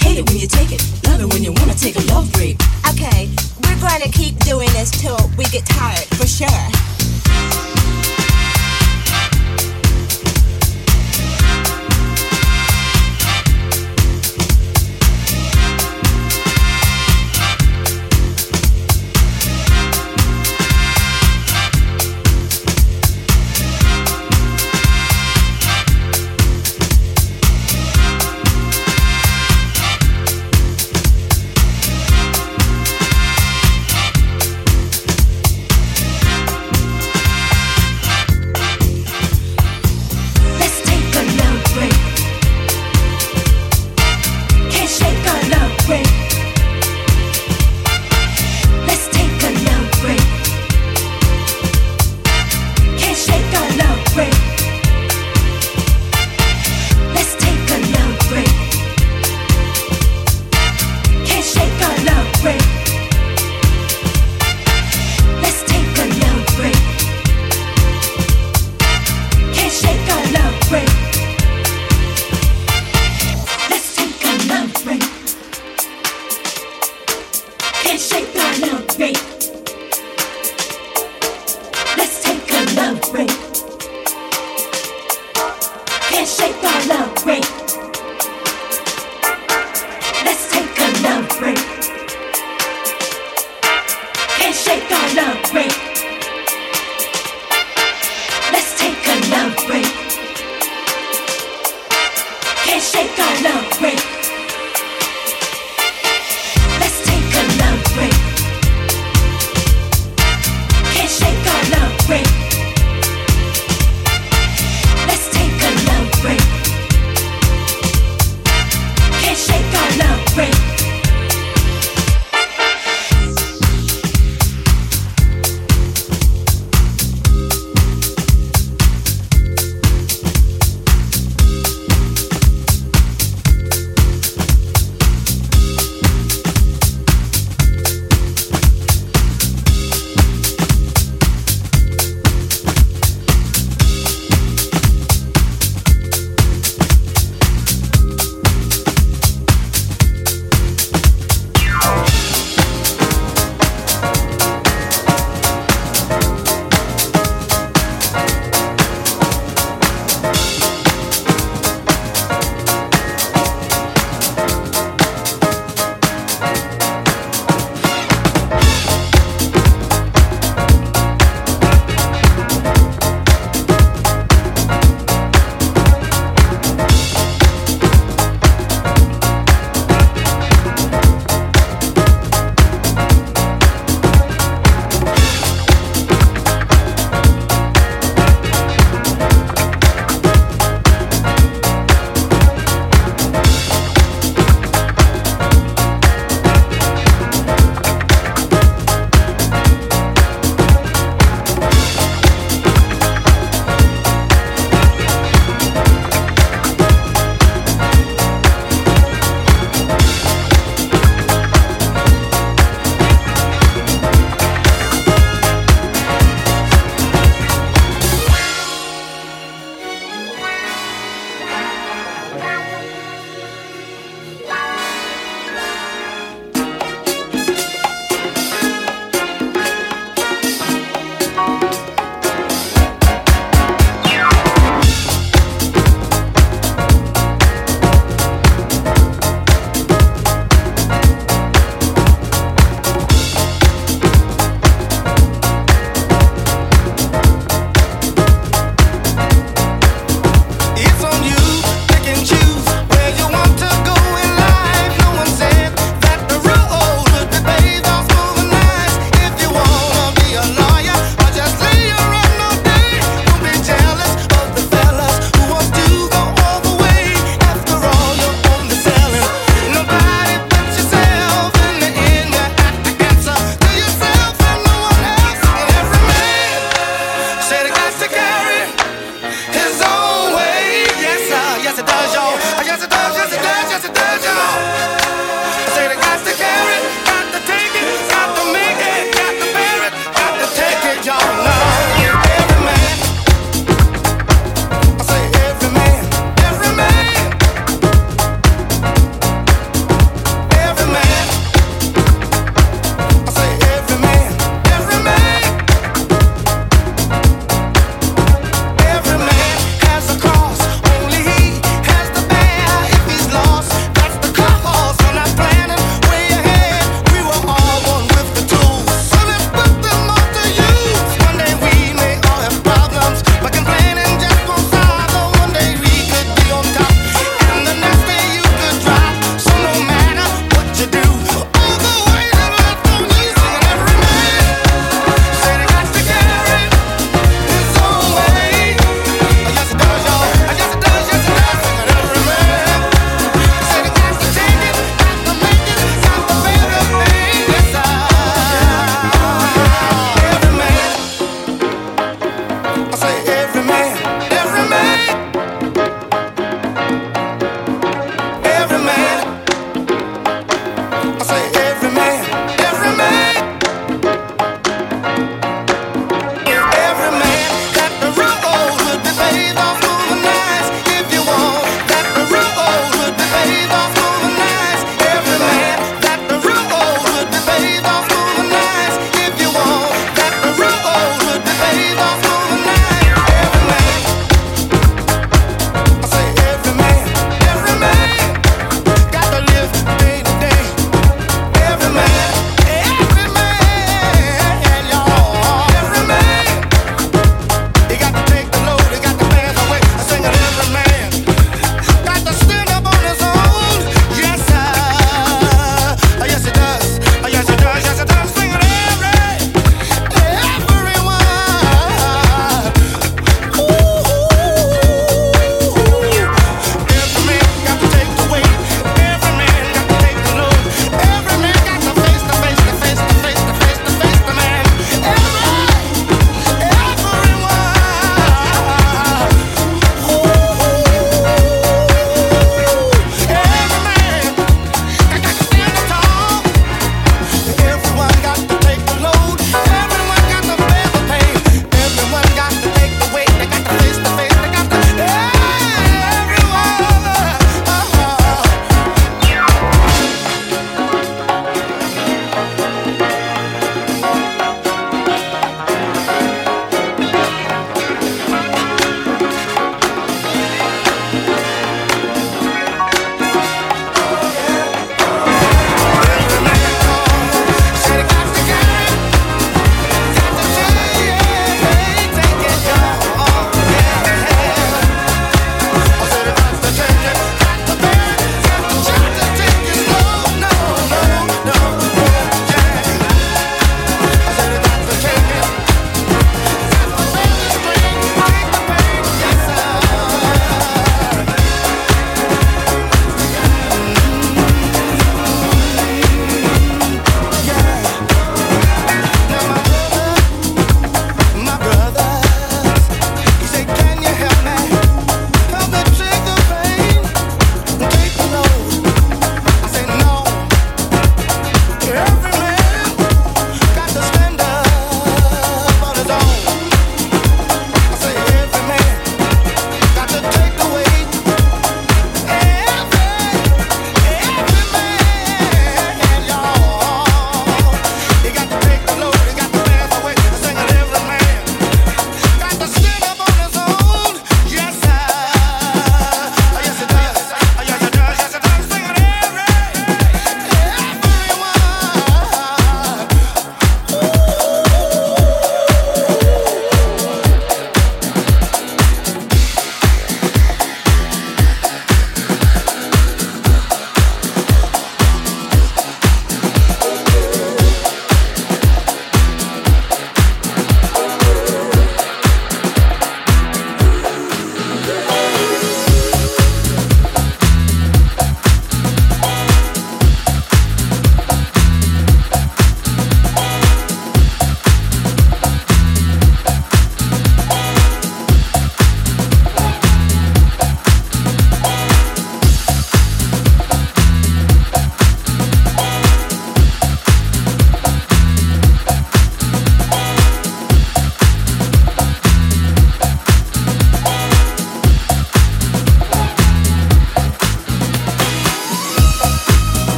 hate it when you take it, love it when you wanna take a love break. Okay, we're gonna keep doing this till we get tired, for sure.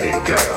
get it, girl.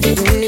Growing shadow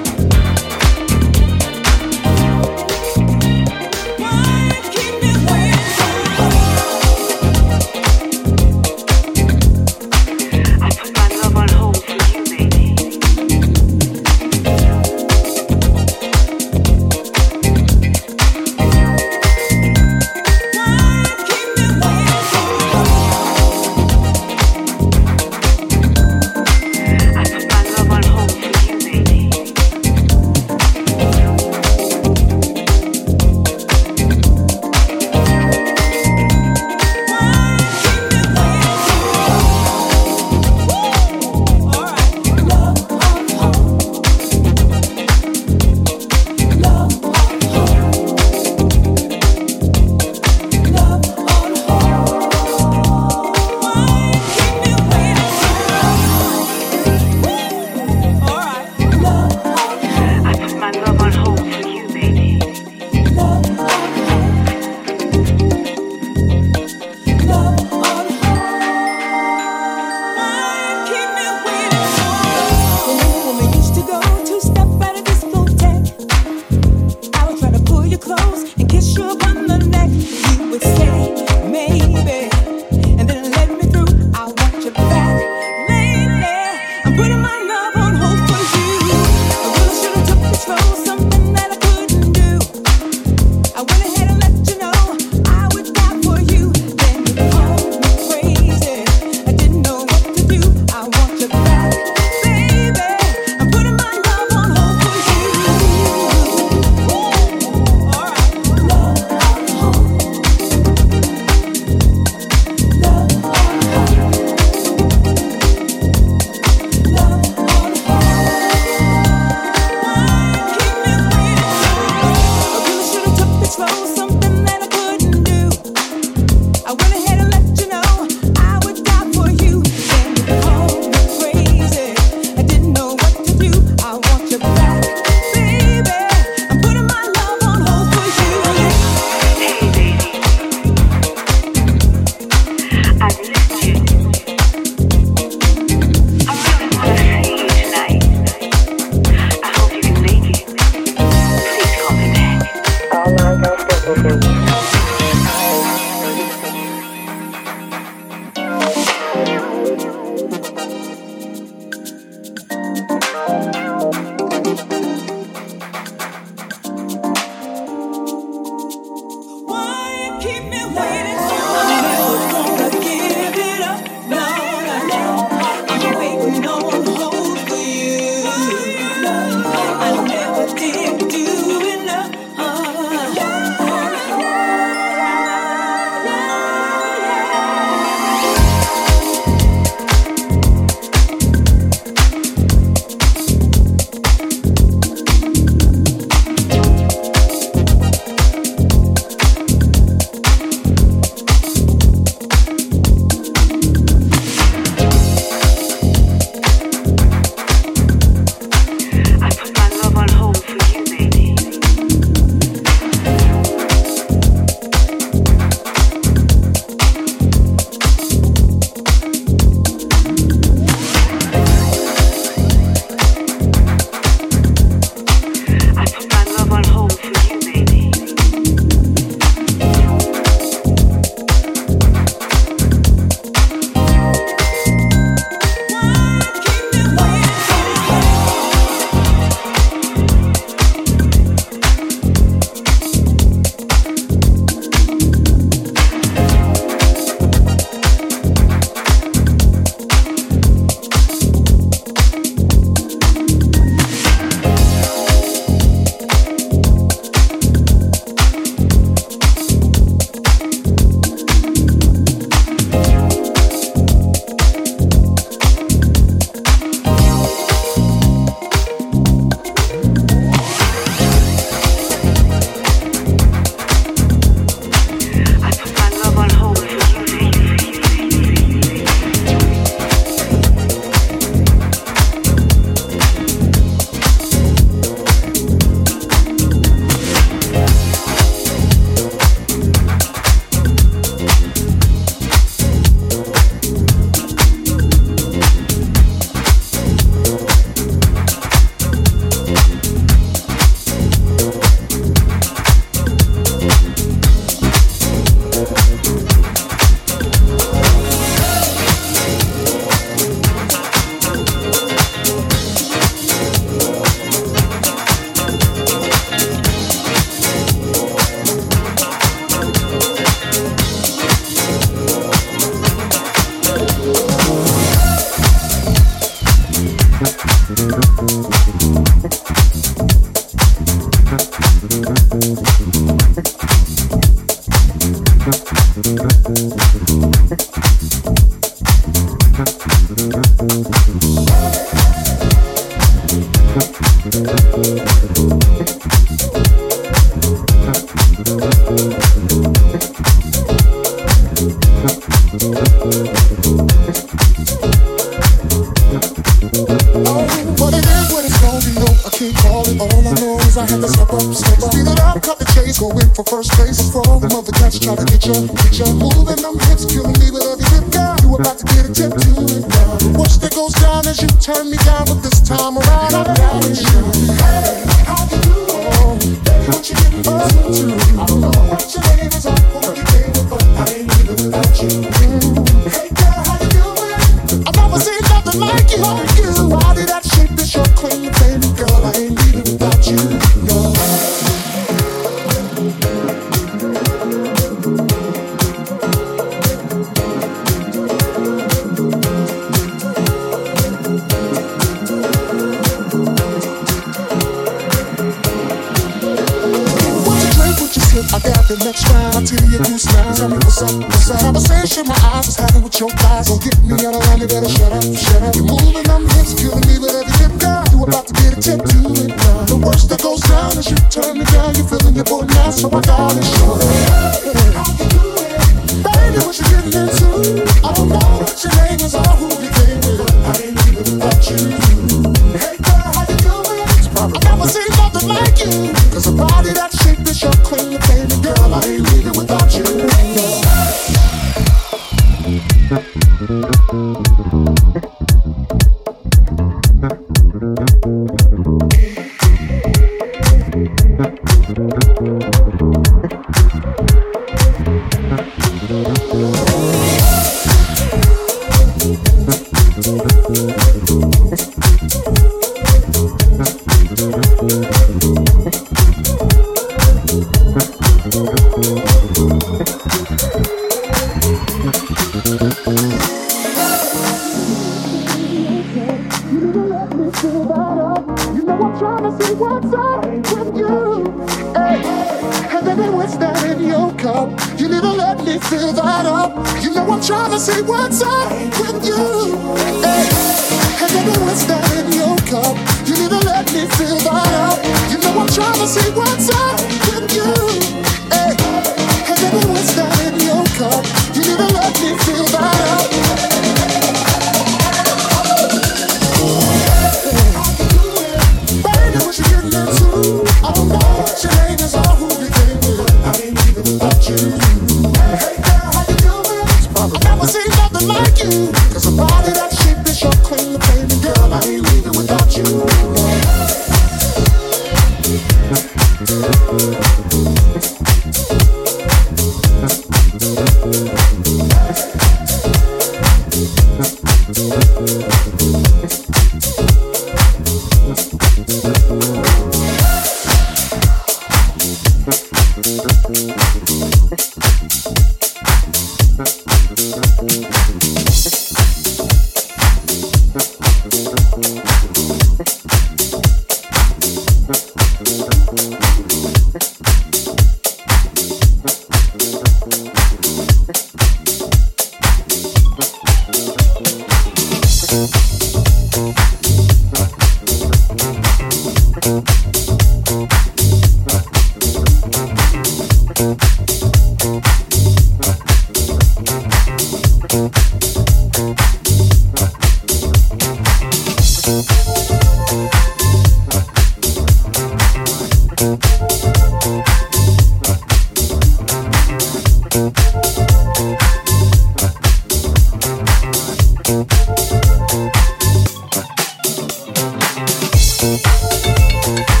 Música